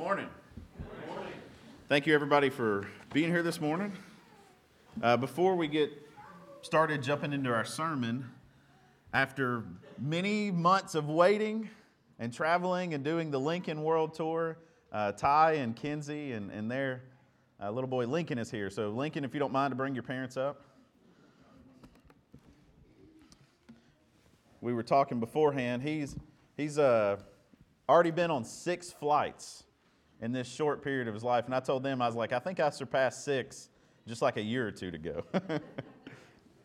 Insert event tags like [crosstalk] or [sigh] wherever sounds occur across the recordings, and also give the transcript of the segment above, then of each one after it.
morning. Thank you, everybody, for being here this morning. Uh, before we get started jumping into our sermon, after many months of waiting and traveling and doing the Lincoln World Tour, uh, Ty and Kenzie and, and their uh, little boy Lincoln is here. So, Lincoln, if you don't mind to bring your parents up. We were talking beforehand. He's, he's uh, already been on six flights in this short period of his life. And I told them, I was like, I think I surpassed six just like a year or two to go. [laughs]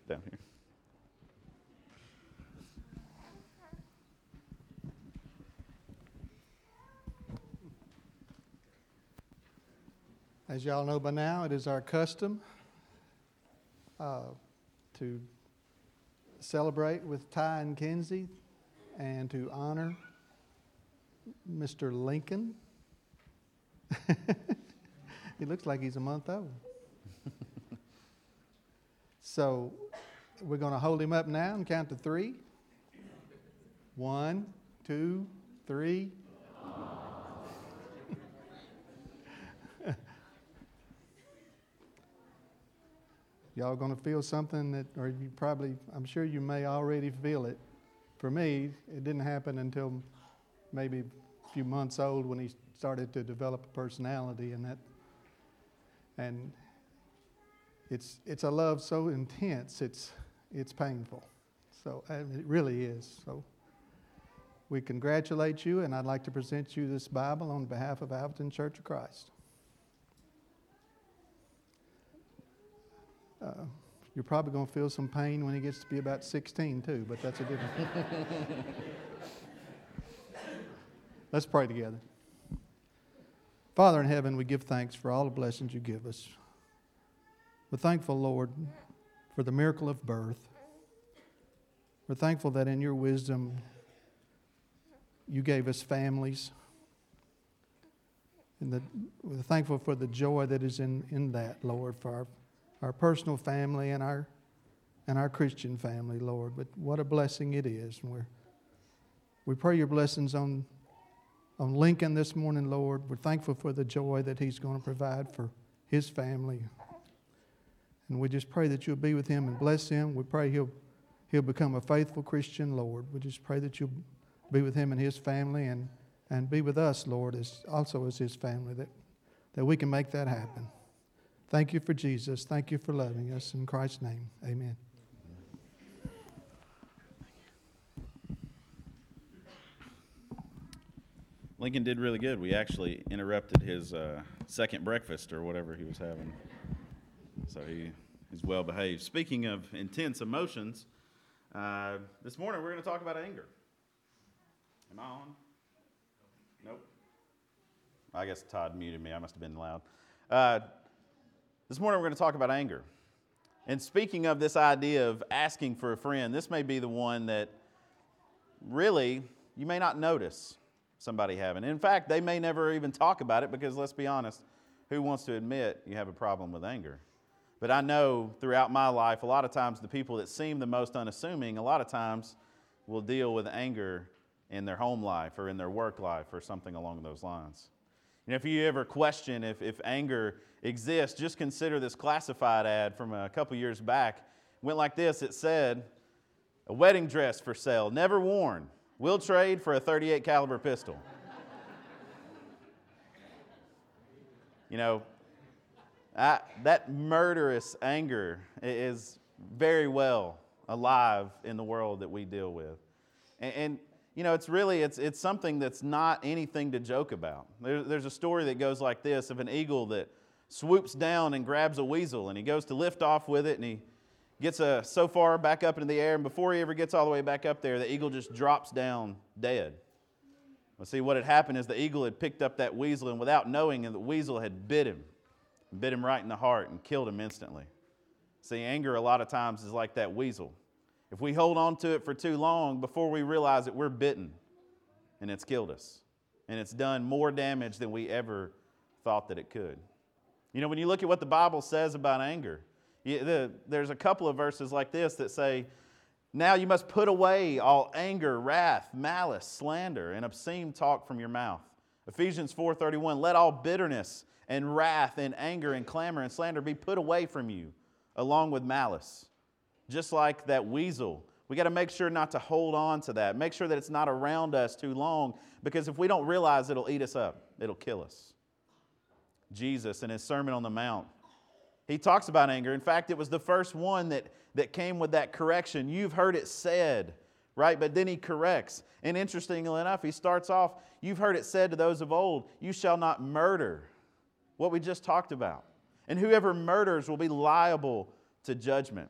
Down here. As y'all know by now, it is our custom uh, to celebrate with Ty and Kinsey and to honor Mr. Lincoln. [laughs] he looks like he's a month old. [laughs] so we're going to hold him up now and count to three. One, two, three. [laughs] Y'all going to feel something that, or you probably, I'm sure you may already feel it. For me, it didn't happen until maybe a few months old when he started to develop a personality, and that, and it's it's a love so intense, it's it's painful. So it really is. So we congratulate you, and I'd like to present you this Bible on behalf of Alvin Church of Christ. Uh, you're probably going to feel some pain when he gets to be about 16, too, but that's a different [laughs] Let's pray together. Father in heaven, we give thanks for all the blessings you give us. We're thankful, Lord, for the miracle of birth. We're thankful that in your wisdom, you gave us families. And that we're thankful for the joy that is in, in that, Lord, for our our personal family and our and our Christian family, Lord. But what a blessing it is. And we're, we pray your blessings on, on Lincoln this morning, Lord. We're thankful for the joy that he's going to provide for his family. And we just pray that you'll be with him and bless him. We pray he'll, he'll become a faithful Christian, Lord. We just pray that you'll be with him and his family and, and be with us, Lord, as, also as his family, that, that we can make that happen. Thank you for Jesus. Thank you for loving us. In Christ's name, amen. Lincoln did really good. We actually interrupted his uh, second breakfast or whatever he was having. So he, he's well behaved. Speaking of intense emotions, uh, this morning we're going to talk about anger. Am I on? Nope. I guess Todd muted me. I must have been loud. Uh, this morning we're going to talk about anger. And speaking of this idea of asking for a friend, this may be the one that really you may not notice somebody having. In fact, they may never even talk about it because let's be honest, who wants to admit you have a problem with anger? But I know throughout my life, a lot of times the people that seem the most unassuming, a lot of times will deal with anger in their home life or in their work life or something along those lines. You know, if you ever question if, if anger exists, just consider this classified ad from a couple years back. It went like this it said, A wedding dress for sale, never worn. Will trade for a 38 caliber pistol. you know, I, that murderous anger is very well alive in the world that we deal with. And, and you know, it's really, it's, it's something that's not anything to joke about. There, there's a story that goes like this of an eagle that swoops down and grabs a weasel and he goes to lift off with it and he gets a, so far back up into the air and before he ever gets all the way back up there, the eagle just drops down dead. Well, see, what had happened is the eagle had picked up that weasel and without knowing, the weasel had bit him, bit him right in the heart and killed him instantly. See, anger a lot of times is like that weasel. If we hold on to it for too long, before we realize it, we're bitten and it's killed us. And it's done more damage than we ever thought that it could. You know, when you look at what the Bible says about anger, there's a couple of verses like this that say, Now you must put away all anger, wrath, malice, slander, and obscene talk from your mouth. Ephesians 4:31 Let all bitterness and wrath and anger and clamor and slander be put away from you along with malice. Just like that weasel, we got to make sure not to hold on to that. Make sure that it's not around us too long because if we don't realize it'll eat us up, it'll kill us. Jesus in his Sermon on the Mount, he talks about anger. In fact, it was the first one that, that came with that correction. You've heard it said, right? But then he corrects. And interestingly enough, he starts off, You've heard it said to those of old, You shall not murder. What we just talked about. And whoever murders will be liable to judgment.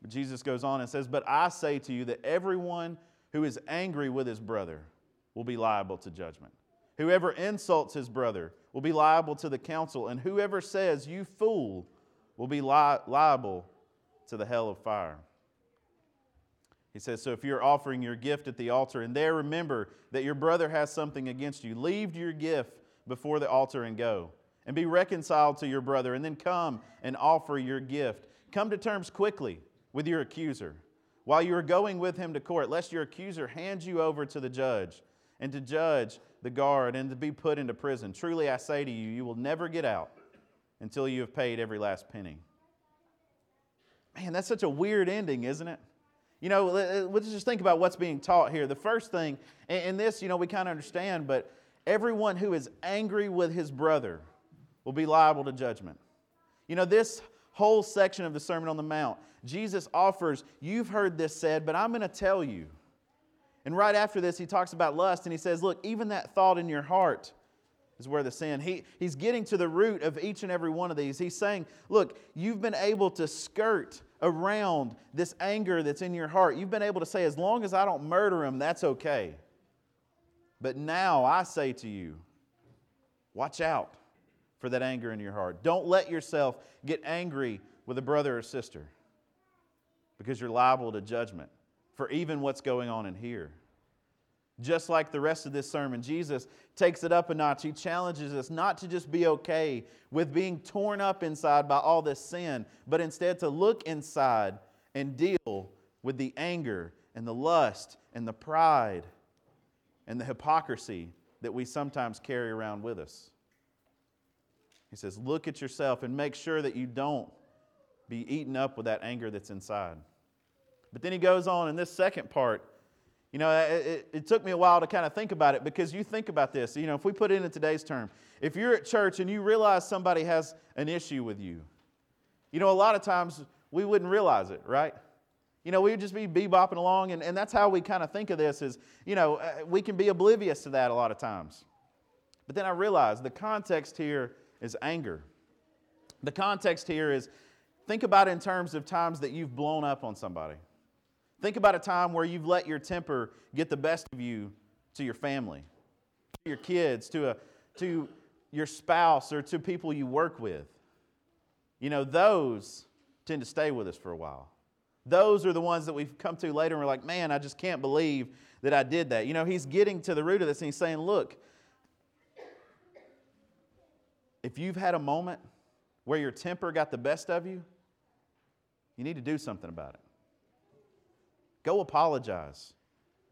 But Jesus goes on and says, But I say to you that everyone who is angry with his brother will be liable to judgment. Whoever insults his brother will be liable to the council, and whoever says, You fool, will be li- liable to the hell of fire. He says, So if you're offering your gift at the altar, and there remember that your brother has something against you, leave your gift before the altar and go. And be reconciled to your brother, and then come and offer your gift. Come to terms quickly with your accuser while you are going with him to court, lest your accuser hand you over to the judge, and to judge the guard, and to be put into prison. Truly I say to you, you will never get out until you have paid every last penny. Man, that's such a weird ending, isn't it? You know, let's just think about what's being taught here. The first thing, and this, you know, we kind of understand, but everyone who is angry with his brother will be liable to judgment. You know, this whole section of the Sermon on the Mount, Jesus offers, You've heard this said, but I'm going to tell you. And right after this, he talks about lust and he says, Look, even that thought in your heart is where the sin. He, he's getting to the root of each and every one of these. He's saying, Look, you've been able to skirt around this anger that's in your heart. You've been able to say, As long as I don't murder him, that's okay. But now I say to you, watch out for that anger in your heart. Don't let yourself get angry with a brother or sister because you're liable to judgment for even what's going on in here. Just like the rest of this sermon, Jesus takes it up a notch. He challenges us not to just be okay with being torn up inside by all this sin, but instead to look inside and deal with the anger and the lust and the pride and the hypocrisy that we sometimes carry around with us. He says, Look at yourself and make sure that you don't be eaten up with that anger that's inside. But then he goes on in this second part. You know, it, it, took me a while to kind of think about it because you think about this. You know, if we put it in today's term, if you're at church and you realize somebody has an issue with you, you know, a lot of times we wouldn't realize it, right? You know, we would just be bebopping along, and, and that's how we kind of think of this is, you know, uh, we can be oblivious to that a lot of times. But then I realized the context here is anger. The context here is think about in terms of times that you've blown up on somebody. Think about a time where you've let your temper get the best of you to your family, to your kids, to, a, to your spouse, or to people you work with. You know, those tend to stay with us for a while. Those are the ones that we've come to later and we're like, man, I just can't believe that I did that. You know, he's getting to the root of this and he's saying, look, if you've had a moment where your temper got the best of you, you need to do something about it. Go apologize.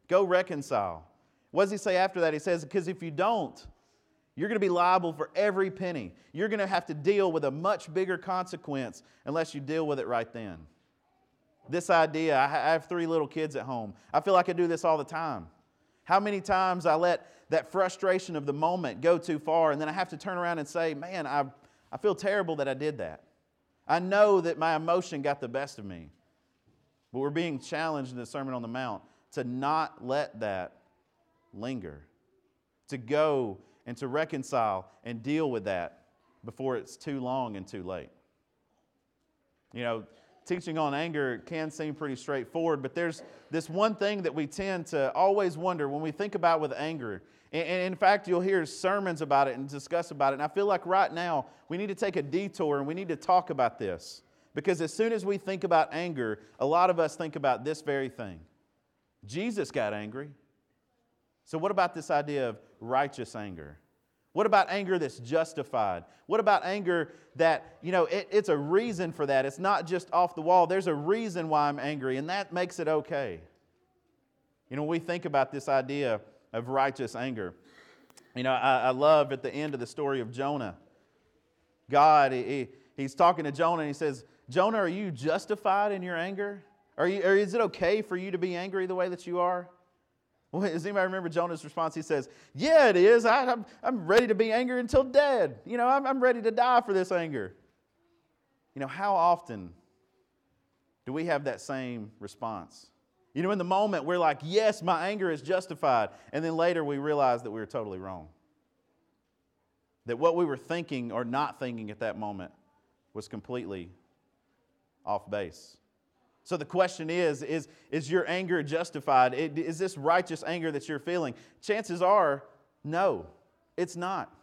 Go reconcile. What does he say after that? He says, because if you don't, you're going to be liable for every penny. You're going to have to deal with a much bigger consequence unless you deal with it right then. This idea, I have three little kids at home. I feel like I do this all the time. How many times I let that frustration of the moment go too far, and then I have to turn around and say, Man, I, I feel terrible that I did that. I know that my emotion got the best of me. But we're being challenged in the Sermon on the Mount to not let that linger, to go and to reconcile and deal with that before it's too long and too late. You know, teaching on anger can seem pretty straightforward, but there's this one thing that we tend to always wonder when we think about with anger. And in fact, you'll hear sermons about it and discuss about it. And I feel like right now we need to take a detour and we need to talk about this. Because as soon as we think about anger, a lot of us think about this very thing. Jesus got angry. So, what about this idea of righteous anger? What about anger that's justified? What about anger that, you know, it, it's a reason for that? It's not just off the wall. There's a reason why I'm angry, and that makes it okay. You know, when we think about this idea of righteous anger, You know, I, I love at the end of the story of Jonah, God, he, he's talking to Jonah and he says, Jonah, are you justified in your anger? Are you, or is it okay for you to be angry the way that you are? Well, does anybody remember Jonah's response? He says, Yeah, it is. I, am I'm ready to be angry until dead. You know, I'm, I'm ready to die for this anger. You know, how often do we have that same response? You know, in the moment, we're like, Yes, my anger is justified. And then later we realize that we were totally wrong. That what we were thinking or not thinking at that moment was completely off base. So the question is, is, is your anger justified? Is this righteous anger that you're feeling? Chances are, no, it's not.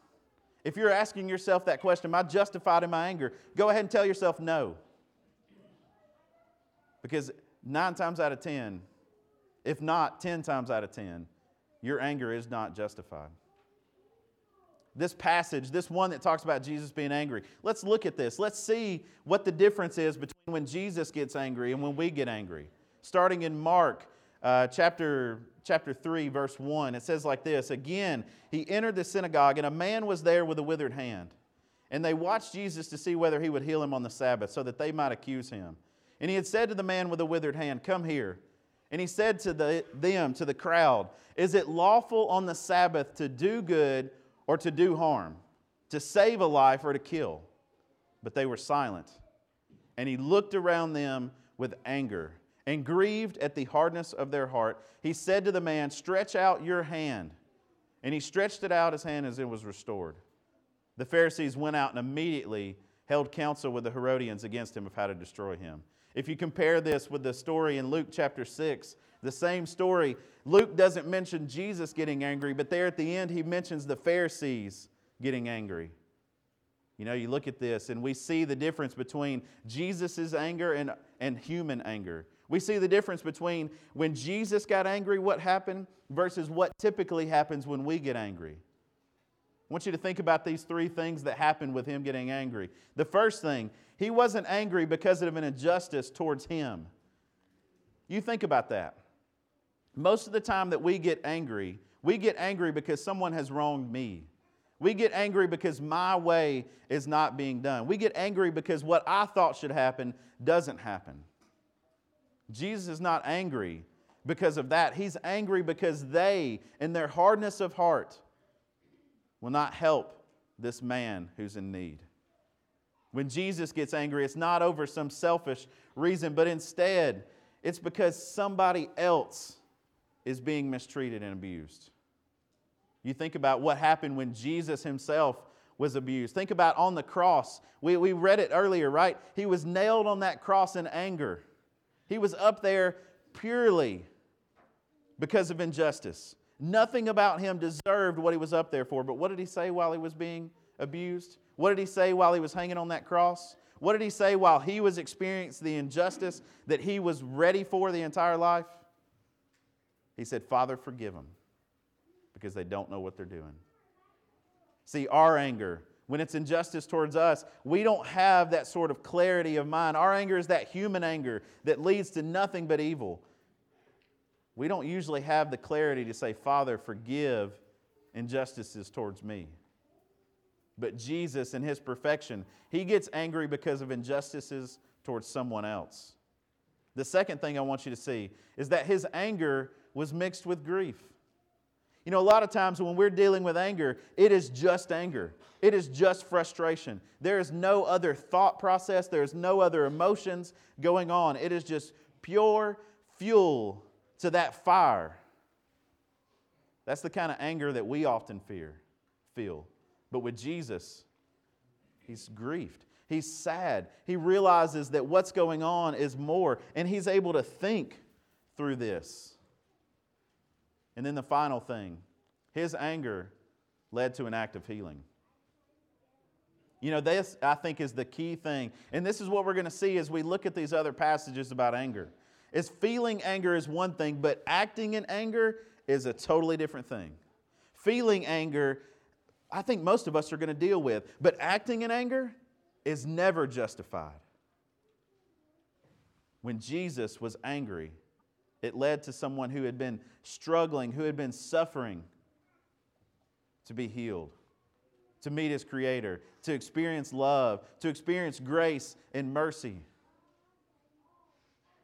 If you're asking yourself that question, am I justified in my anger? Go ahead and tell yourself no. Because nine times out of ten, if not ten times out of ten, your anger is not justified this passage, this one that talks about Jesus being angry. Let's look at this. Let's see what the difference is between when Jesus gets angry and when we get angry. Starting in Mark uh, chapter, chapter 3, verse 1, it says like this Again, he entered the synagogue, and a man was there with a withered hand. And they watched Jesus to see whether he would heal him on the Sabbath, so that they might accuse him. And he had said to the man with the withered hand, Come here. And he said to the, them, to the crowd, Is it lawful on the Sabbath to do good or to do harm, to save a life or to kill. But they were silent. And he looked around them with anger and grieved at the hardness of their heart. He said to the man, Stretch out your hand. And he stretched it out his hand as it was restored. The Pharisees went out and immediately held counsel with the Herodians against him of how to destroy him. If you compare this with the story in Luke chapter 6, the same story. Luke doesn't mention Jesus getting angry, but there at the end, he mentions the Pharisees getting angry. You know, you look at this and we see the difference between Jesus' anger and, and human anger. We see the difference between when Jesus got angry, what happened, versus what typically happens when we get angry. I want you to think about these three things that happened with him getting angry. The first thing, he wasn't angry because of an injustice towards him. You think about that. Most of the time that we get angry, we get angry because someone has wronged me. We get angry because my way is not being done. We get angry because what I thought should happen doesn't happen. Jesus is not angry because of that. He's angry because they, in their hardness of heart, will not help this man who's in need. When Jesus gets angry, it's not over some selfish reason, but instead, it's because somebody else is being mistreated and abused. You think about what happened when Jesus himself was abused. Think about on the cross. We, we read it earlier, right? He was nailed on that cross in anger. He was up there purely because of injustice. Nothing about him deserved what he was up there for. But what did he say while he was being abused? What did he say while he was hanging on that cross? What did he say while he was experiencing the injustice that he was ready for the entire life? He said, Father, forgive them because they don't know what they're doing. See, our anger, when it's injustice towards us, we don't have that sort of clarity of mind. Our anger is that human anger that leads to nothing but evil. We don't usually have the clarity to say, Father, forgive injustices towards me. But Jesus, in his perfection, he gets angry because of injustices towards someone else. The second thing I want you to see is that his anger was mixed with grief. You know, a lot of times when we're dealing with anger, it is just anger. It is just frustration. There is no other thought process, there is no other emotions going on. It is just pure fuel to that fire. That's the kind of anger that we often fear, feel. But with Jesus, he's grieved. He's sad. He realizes that what's going on is more, and he's able to think through this. And then the final thing his anger led to an act of healing. You know, this, I think, is the key thing. And this is what we're going to see as we look at these other passages about anger. Is feeling anger is one thing, but acting in anger is a totally different thing. Feeling anger, I think most of us are going to deal with, but acting in anger is never justified. When Jesus was angry, it led to someone who had been struggling, who had been suffering, to be healed, to meet his Creator, to experience love, to experience grace and mercy.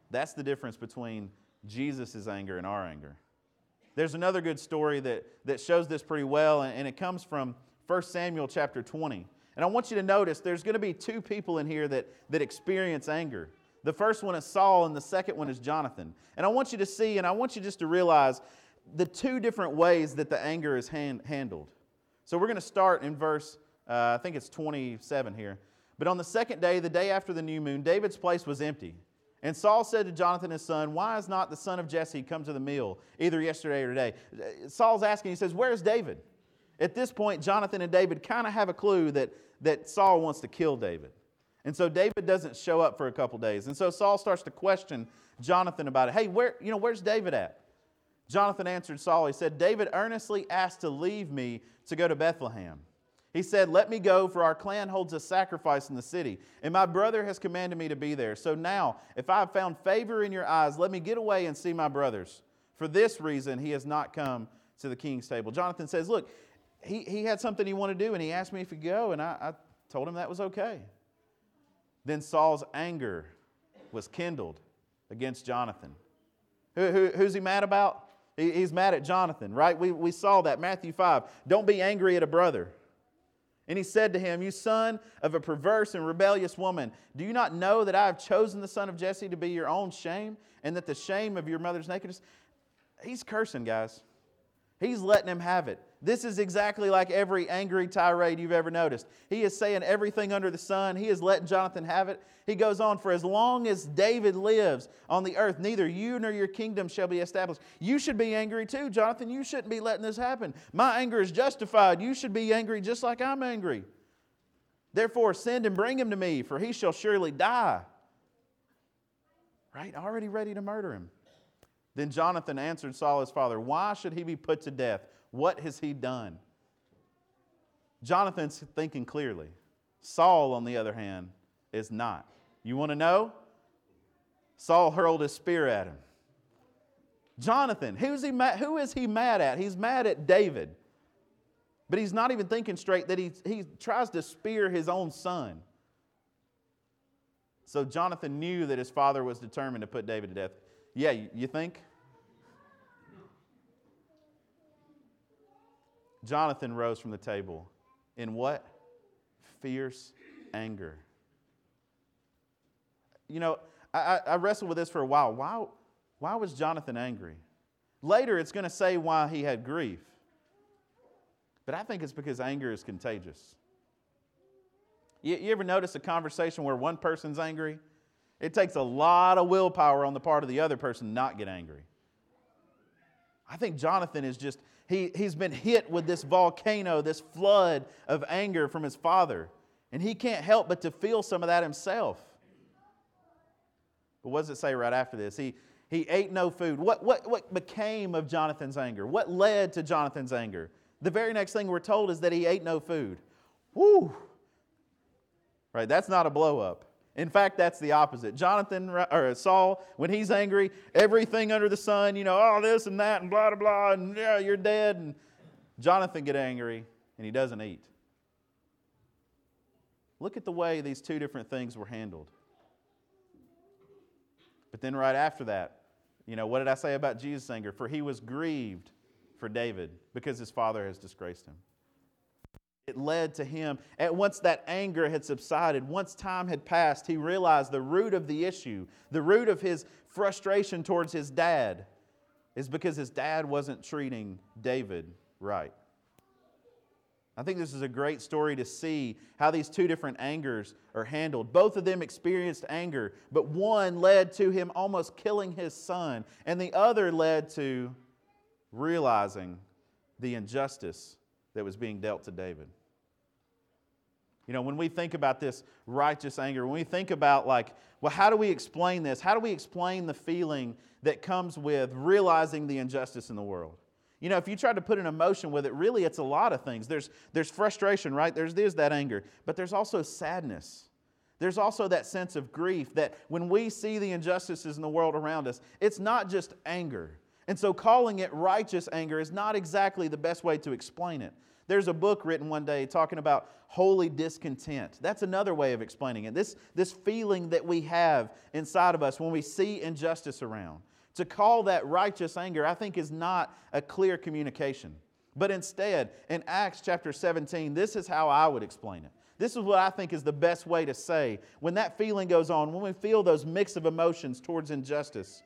That's the difference between Jesus' anger and our anger. There's another good story that, that shows this pretty well, and it comes from 1 Samuel chapter 20. And I want you to notice there's going to be two people in here that, that experience anger. The first one is Saul, and the second one is Jonathan. And I want you to see, and I want you just to realize the two different ways that the anger is hand, handled. So we're going to start in verse, uh, I think it's 27 here. But on the second day, the day after the new moon, David's place was empty. And Saul said to Jonathan his son, Why has not the son of Jesse come to the meal, either yesterday or today? Saul's asking, he says, Where's David? At this point, Jonathan and David kind of have a clue that, that Saul wants to kill David. And so David doesn't show up for a couple days. And so Saul starts to question Jonathan about it. Hey, where, you know, where's David at? Jonathan answered Saul, he said, David earnestly asked to leave me to go to Bethlehem. He said, Let me go, for our clan holds a sacrifice in the city, and my brother has commanded me to be there. So now, if I have found favor in your eyes, let me get away and see my brothers. For this reason, he has not come to the king's table. Jonathan says, Look, he, he had something he wanted to do, and he asked me if he'd go, and I, I told him that was okay. Then Saul's anger was kindled against Jonathan. Who, who, who's he mad about? He, he's mad at Jonathan, right? We, we saw that, Matthew 5. Don't be angry at a brother. And he said to him, You son of a perverse and rebellious woman, do you not know that I have chosen the son of Jesse to be your own shame and that the shame of your mother's nakedness? He's cursing, guys. He's letting him have it. This is exactly like every angry tirade you've ever noticed. He is saying everything under the sun. He is letting Jonathan have it. He goes on, For as long as David lives on the earth, neither you nor your kingdom shall be established. You should be angry too, Jonathan. You shouldn't be letting this happen. My anger is justified. You should be angry just like I'm angry. Therefore, send and bring him to me, for he shall surely die. Right? Already ready to murder him. Then Jonathan answered Saul his father, Why should he be put to death? What has he done? Jonathan's thinking clearly. Saul, on the other hand, is not. You want to know? Saul hurled his spear at him. Jonathan, who's he mad, who is he mad at? He's mad at David. But he's not even thinking straight that he, he tries to spear his own son. So Jonathan knew that his father was determined to put David to death. Yeah, you think? Jonathan rose from the table in what? Fierce anger. You know, I, I wrestled with this for a while. Why, why was Jonathan angry? Later, it's going to say why he had grief. But I think it's because anger is contagious. You, you ever notice a conversation where one person's angry? It takes a lot of willpower on the part of the other person not get angry. I think Jonathan is just, he, he's been hit with this volcano, this flood of anger from his father. And he can't help but to feel some of that himself. But what does it say right after this? He, he ate no food. What, what, what became of Jonathan's anger? What led to Jonathan's anger? The very next thing we're told is that he ate no food. Woo! Right, that's not a blow up. In fact, that's the opposite. Jonathan or Saul, when he's angry, everything under the sun, you know, all this and that and blah blah blah, and yeah, you're dead. And Jonathan get angry and he doesn't eat. Look at the way these two different things were handled. But then right after that, you know, what did I say about Jesus' anger? For he was grieved for David because his father has disgraced him. It led to him, At once that anger had subsided, once time had passed, he realized the root of the issue, the root of his frustration towards his dad, is because his dad wasn't treating David right. I think this is a great story to see how these two different angers are handled. Both of them experienced anger, but one led to him almost killing his son, and the other led to realizing the injustice that was being dealt to David. You know, when we think about this righteous anger, when we think about, like, well, how do we explain this? How do we explain the feeling that comes with realizing the injustice in the world? You know, if you try to put an emotion with it, really it's a lot of things. There's, there's frustration, right? There's, there's that anger, but there's also sadness. There's also that sense of grief that when we see the injustices in the world around us, it's not just anger. And so calling it righteous anger is not exactly the best way to explain it. There's a book written one day talking about holy discontent. That's another way of explaining it. This, this feeling that we have inside of us when we see injustice around. To call that righteous anger, I think, is not a clear communication. But instead, in Acts chapter 17, this is how I would explain it. This is what I think is the best way to say when that feeling goes on, when we feel those mix of emotions towards injustice.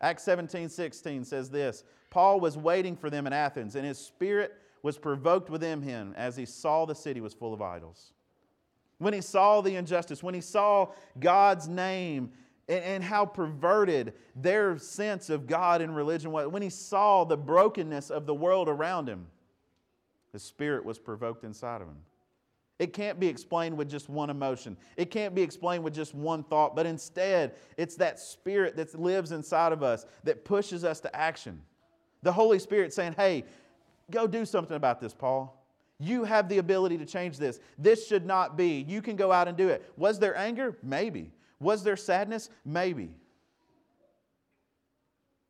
Acts 17 16 says this Paul was waiting for them in Athens, and his spirit was provoked within him as he saw the city was full of idols. When he saw the injustice, when he saw God's name and, how perverted their sense of God and religion was, when he saw the brokenness of the world around him, the spirit was provoked inside of him. It can't be explained with just one emotion. It can't be explained with just one thought, but instead, it's that spirit that lives inside of us that pushes us to action. The Holy Spirit saying, Hey, go do something about this, Paul. You have the ability to change this. This should not be. You can go out and do it. Was there anger? Maybe. Was there sadness? Maybe.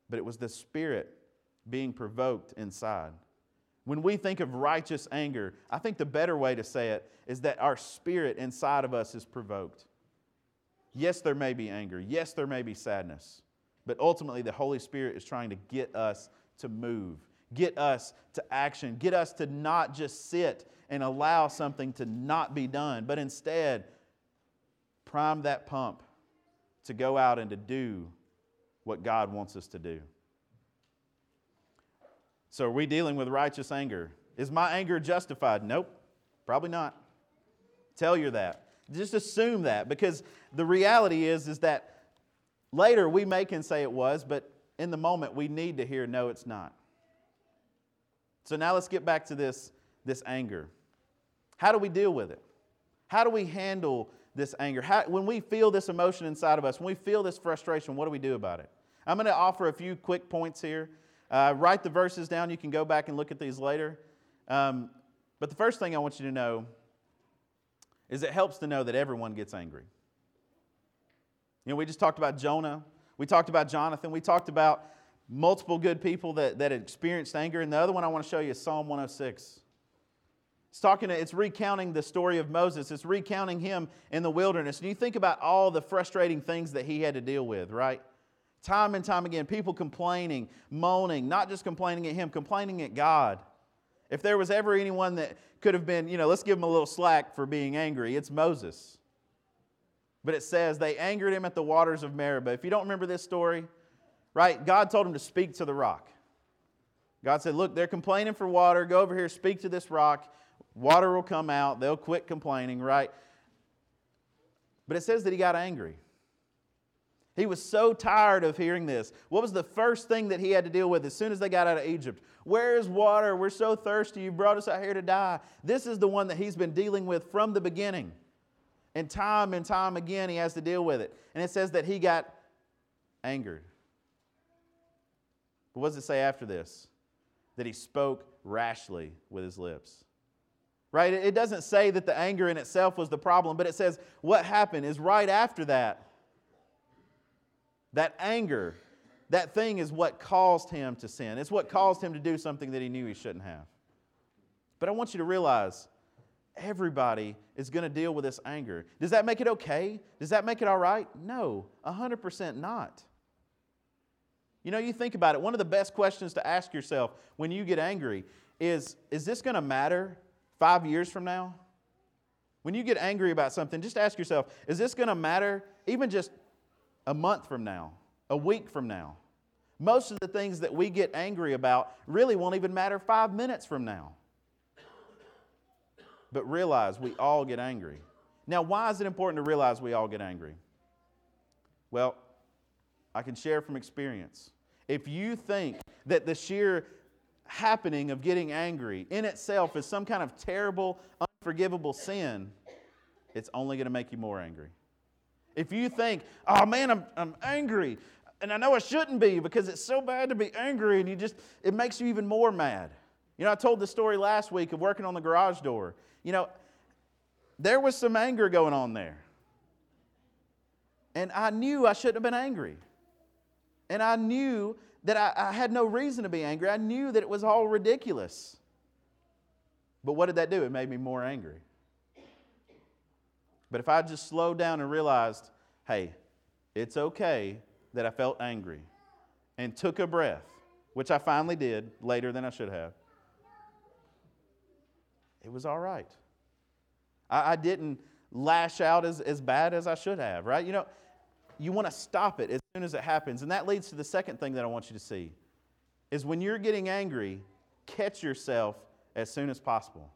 But it was the Spirit being provoked inside. When we think of righteous anger, I think the better way to say it is that our spirit inside of us is provoked. Yes, there may be anger. Yes, there may be sadness. But ultimately, the Holy Spirit is trying to get us to move, get us to action, get us to not just sit and allow something to not be done, but instead prime that pump to go out and to do what God wants us to do. So, are we dealing with righteous anger? Is my anger justified? Nope, probably not. Tell you that. Just assume that because the reality is, is that later we may can say it was, but in the moment we need to hear, no, it's not. So now let's get back to this, this anger. How do we deal with it? How do we handle this anger? How, when we feel this emotion inside of us, when we feel this frustration, what do we do about it? I'm going to offer a few quick points here uh, write the verses down. You can go back and look at these later. Um, but the first thing I want you to know is it helps to know that everyone gets angry. You know, we just talked about Jonah. We talked about Jonathan. We talked about multiple good people that, that experienced anger. And the other one I want to show you is Psalm 106. It's talking, it's recounting the story of Moses. It's recounting him in the wilderness. And you think about all the frustrating things that he had to deal with, right? Time and time again, people complaining, moaning, not just complaining at him, complaining at God. If there was ever anyone that could have been, you know, let's give him a little slack for being angry, it's Moses. But it says they angered him at the waters of Meribah. If you don't remember this story, right, God told him to speak to the rock. God said, Look, they're complaining for water. Go over here, speak to this rock. Water will come out. They'll quit complaining, right? But it says that he got angry. He was so tired of hearing this. What was the first thing that he had to deal with as soon as they got out of Egypt? Where is water? We're so thirsty. You brought us out here to die. This is the one that he's been dealing with from the beginning. And time and time again, he has to deal with it. And it says that he got angered. But what does it say after this? That he spoke rashly with his lips. Right? It doesn't say that the anger in itself was the problem, but it says what happened is right after that that anger, that thing is what caused him to sin. It's what caused him to do something that he knew he shouldn't have. But I want you to realize everybody is going to deal with this anger. Does that make it okay? Does that make it all right? No, 100% not. You know, you think about it, one of the best questions to ask yourself when you get angry is Is this going to matter five years from now? When you get angry about something, just ask yourself Is this going to matter even just a month from now, a week from now. Most of the things that we get angry about really won't even matter five minutes from now. But realize we all get angry. Now, why is it important to realize we all get angry? Well, I can share from experience. If you think that the sheer happening of getting angry in itself is some kind of terrible, unforgivable sin, it's only going to make you more angry. If you think, oh man, I'm, I'm angry, and I know I shouldn't be because it's so bad to be angry, and you just, it makes you even more mad. You know, I told the story last week of working on the garage door. You know, there was some anger going on there. And I knew I shouldn't have been angry. And I knew that I, I had no reason to be angry. I knew that it was all ridiculous. But what did that do? It made me more angry. But if I just slowed down and realized, hey, it's okay that I felt angry and took a breath, which I finally did later than I should have, it was all right. I, I didn't lash out as, as bad as I should have, right? You know, you want to stop it as soon as it happens. And that leads to the second thing that I want you to see is when you're getting angry, catch yourself as soon as possible.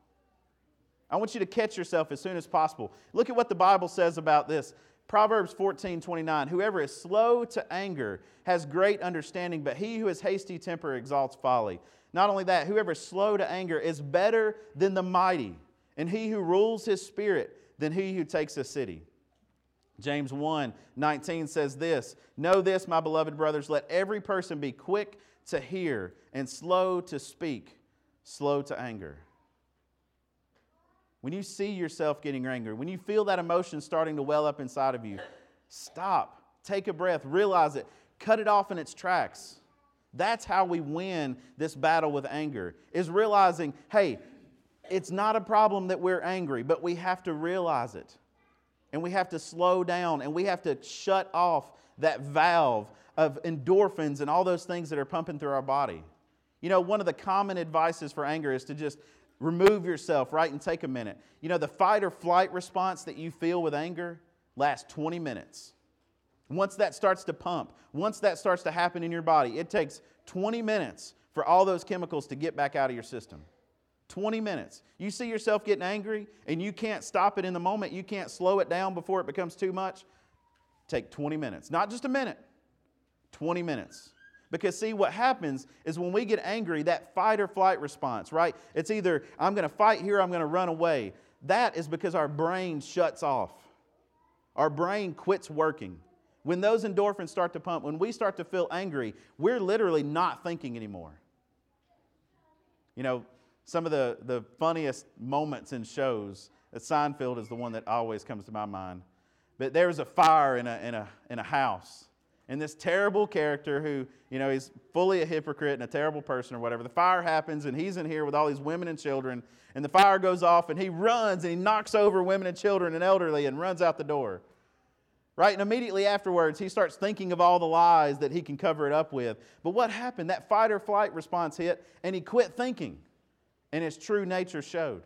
I want you to catch yourself as soon as possible. Look at what the Bible says about this. Proverbs 14, 29. Whoever is slow to anger has great understanding, but he who is hasty temper exalts folly. Not only that, whoever is slow to anger is better than the mighty, and he who rules his spirit than he who takes a city. James 1 19 says this Know this, my beloved brothers, let every person be quick to hear and slow to speak, slow to anger. When you see yourself getting angry, when you feel that emotion starting to well up inside of you, stop, take a breath, realize it, cut it off in its tracks. That's how we win this battle with anger, is realizing, hey, it's not a problem that we're angry, but we have to realize it. And we have to slow down and we have to shut off that valve of endorphins and all those things that are pumping through our body. You know, one of the common advices for anger is to just remove yourself, right, and take a minute. You know, the fight or flight response that you feel with anger lasts 20 minutes. Once that starts to pump, once that starts to happen in your body, it takes 20 minutes for all those chemicals to get back out of your system. 20 minutes. You see yourself getting angry and you can't stop it in the moment, you can't slow it down before it becomes too much. Take 20 minutes, not just a minute, 20 minutes. Because, see, what happens is when we get angry, that fight or flight response, right? It's either I'm going to fight here, I'm going to run away. That is because our brain shuts off. Our brain quits working. When those endorphins start to pump, when we start to feel angry, we're literally not thinking anymore. You know, some of the, the funniest moments in shows, uh, Seinfeld is the one that always comes to my mind. But there was a fire in a, in a, in a house. And this terrible character who, you know, he's fully a hypocrite and a terrible person or whatever. The fire happens and he's in here with all these women and children. And the fire goes off and he runs and he knocks over women and children and elderly and runs out the door. Right? And immediately afterwards, he starts thinking of all the lies that he can cover it up with. But what happened? That fight or flight response hit and he quit thinking and his true nature showed.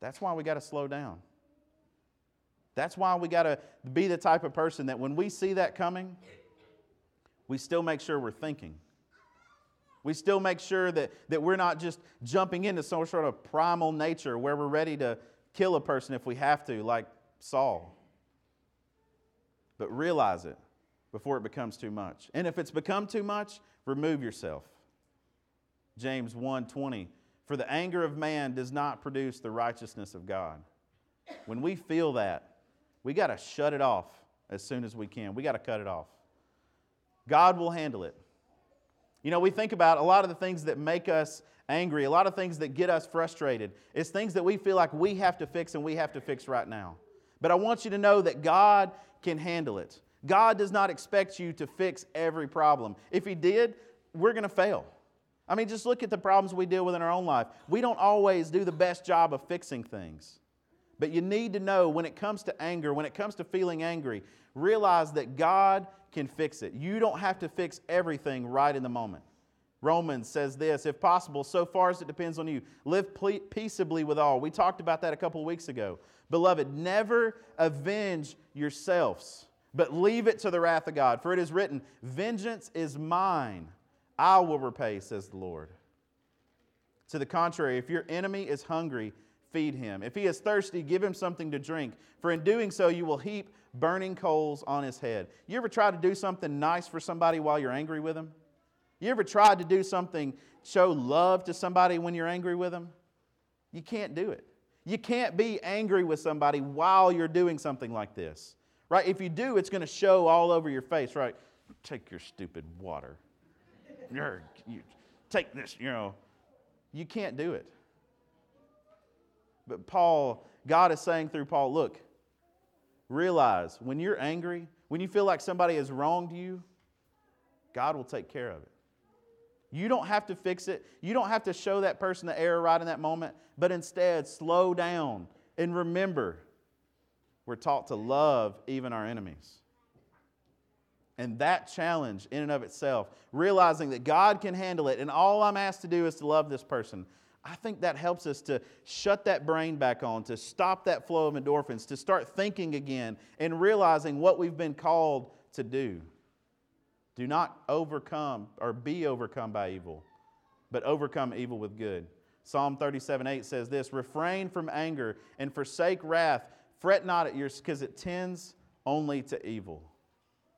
That's why we got to slow down. That's why we got to be the type of person that when we see that coming, we still make sure we're thinking. We still make sure that, that we're not just jumping into some sort of primal nature where we're ready to kill a person if we have to, like Saul. But realize it before it becomes too much. And if it's become too much, remove yourself. James 1:20 For the anger of man does not produce the righteousness of God. When we feel that, we got to shut it off as soon as we can. We got to cut it off. God will handle it. You know, we think about a lot of the things that make us angry, a lot of things that get us frustrated. It's things that we feel like we have to fix and we have to fix right now. But I want you to know that God can handle it. God does not expect you to fix every problem. If He did, we're going to fail. I mean, just look at the problems we deal with in our own life. We don't always do the best job of fixing things. But you need to know when it comes to anger, when it comes to feeling angry, realize that God can fix it. You don't have to fix everything right in the moment. Romans says this if possible, so far as it depends on you, live peaceably with all. We talked about that a couple of weeks ago. Beloved, never avenge yourselves, but leave it to the wrath of God. For it is written, Vengeance is mine. I will repay, says the Lord. To the contrary, if your enemy is hungry, feed him. If he is thirsty, give him something to drink, for in doing so, you will heap burning coals on his head. You ever try to do something nice for somebody while you're angry with them? You ever tried to do something, show love to somebody when you're angry with them? You can't do it. You can't be angry with somebody while you're doing something like this, right? If you do, it's going to show all over your face, right? Take your stupid water you take this, you know. You can't do it. But Paul, God is saying through Paul, look, realize when you're angry, when you feel like somebody has wronged you, God will take care of it. You don't have to fix it. You don't have to show that person the error right in that moment, but instead, slow down and remember we're taught to love even our enemies. And that challenge, in and of itself, realizing that God can handle it, and all I'm asked to do is to love this person, I think that helps us to shut that brain back on, to stop that flow of endorphins, to start thinking again and realizing what we've been called to do. Do not overcome or be overcome by evil, but overcome evil with good. Psalm 37 8 says this Refrain from anger and forsake wrath. Fret not at yours, because it tends only to evil.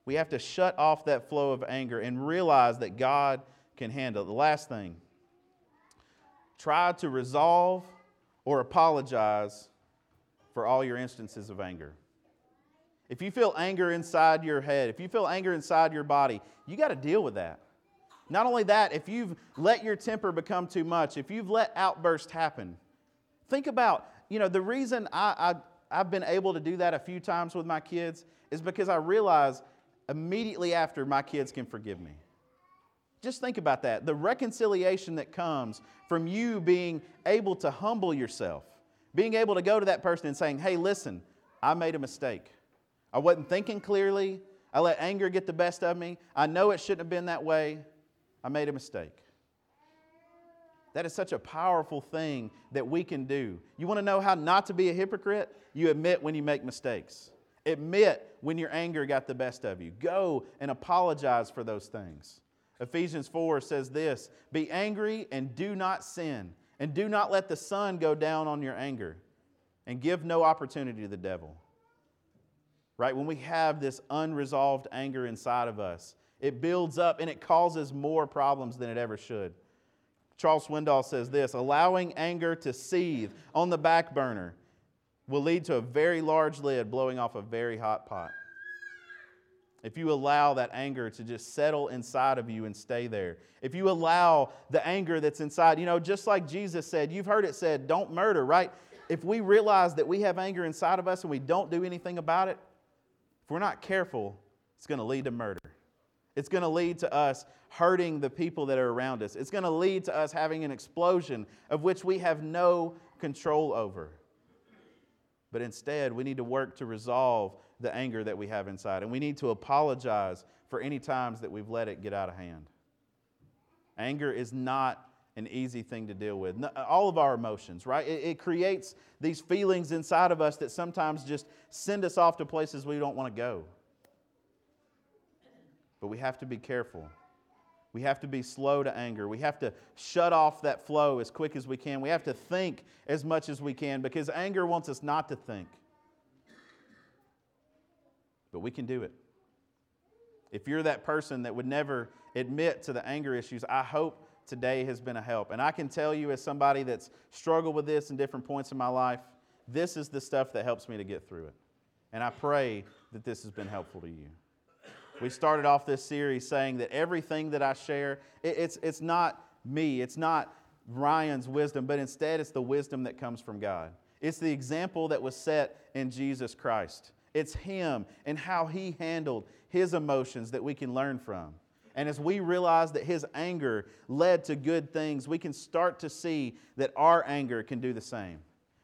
We have to shut off that flow of anger and realize that God can handle it. The last thing try to resolve or apologize for all your instances of anger. If you feel anger inside your head, if you feel anger inside your body, you got to deal with that. Not only that, if you've let your temper become too much, if you've let outbursts happen, think about, you know, the reason I, I, I've been able to do that a few times with my kids is because I realize immediately after my kids can forgive me. Just think about that. The reconciliation that comes from you being able to humble yourself, being able to go to that person and saying, hey, listen, I made a mistake. I wasn't thinking clearly. I let anger get the best of me. I know it shouldn't have been that way. I made a mistake. That is such a powerful thing that we can do. You want to know how not to be a hypocrite? You admit when you make mistakes. Admit when your anger got the best of you. Go and apologize for those things. Ephesians 4 says this Be angry and do not sin, and do not let the sun go down on your anger, and give no opportunity to the devil. Right? When we have this unresolved anger inside of us, it builds up and it causes more problems than it ever should. Charles Swindoll says this allowing anger to seethe on the back burner will lead to a very large lid blowing off a very hot pot if you allow that anger to just settle inside of you and stay there, if you allow the anger that's inside, you know, just like Jesus said, you've heard it said, don't murder, right? If we realize that we have anger inside of us and we don't do anything about it, if we're not careful, it's going to lead to murder. It's going to lead to us hurting the people that are around us. It's going to lead to us having an explosion of which we have no control over. But instead, we need to work to resolve the anger that we have inside. And we need to apologize for any times that we've let it get out of hand. Anger is not an easy thing to deal with. All of our emotions, right? It, it, creates these feelings inside of us that sometimes just send us off to places we don't want to go. But we have to be careful. We have to be slow to anger. We have to shut off that flow as quick as we can. We have to think as much as we can because anger wants us not to think. But we can do it. If you're that person that would never admit to the anger issues, I hope today has been a help. And I can tell you, as somebody that's struggled with this in different points in my life, this is the stuff that helps me to get through it. And I pray that this has been helpful to you. We started off this series saying that everything that I share, it's, it's not me, it's not Ryan's wisdom, but instead it's the wisdom that comes from God. It's the example that was set in Jesus Christ. It's Him and how He handled His emotions that we can learn from. And as we realize that His anger led to good things, we can start to see that our anger can do the same.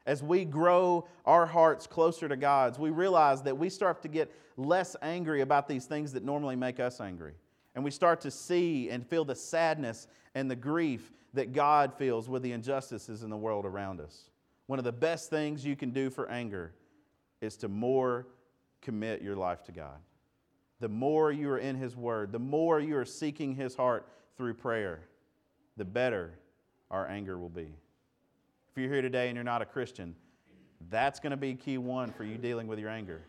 As we grow our hearts closer to God's, we realize that we start to get less angry about these things that normally make us angry. And we start to see and feel the sadness and the grief that God feels with the injustices in the world around us. One of the best things you can do for anger is to more commit your life to God. The more you are in His Word, the more you are seeking His heart through prayer, the better our anger will be. If you're here today and you're not a Christian, that's going to be key one for you dealing with your anger.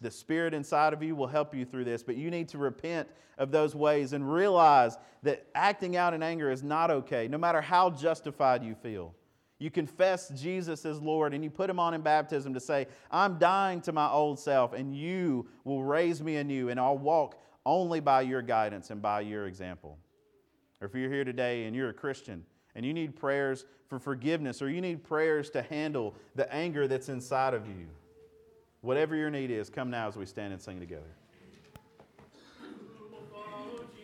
The Spirit inside of you will help you through this, but you need to repent of those ways and realize that acting out in anger is not okay, no matter how justified you feel. You confess Jesus as Lord and you put Him on in baptism to say, I'm dying to my old self, and you will raise me anew, and I'll walk only by your guidance and by your example. Or if you're here today and you're a Christian, and you need prayers for forgiveness or you need prayers to handle the anger that's inside of you, whatever your need is, come now as we stand and sing together.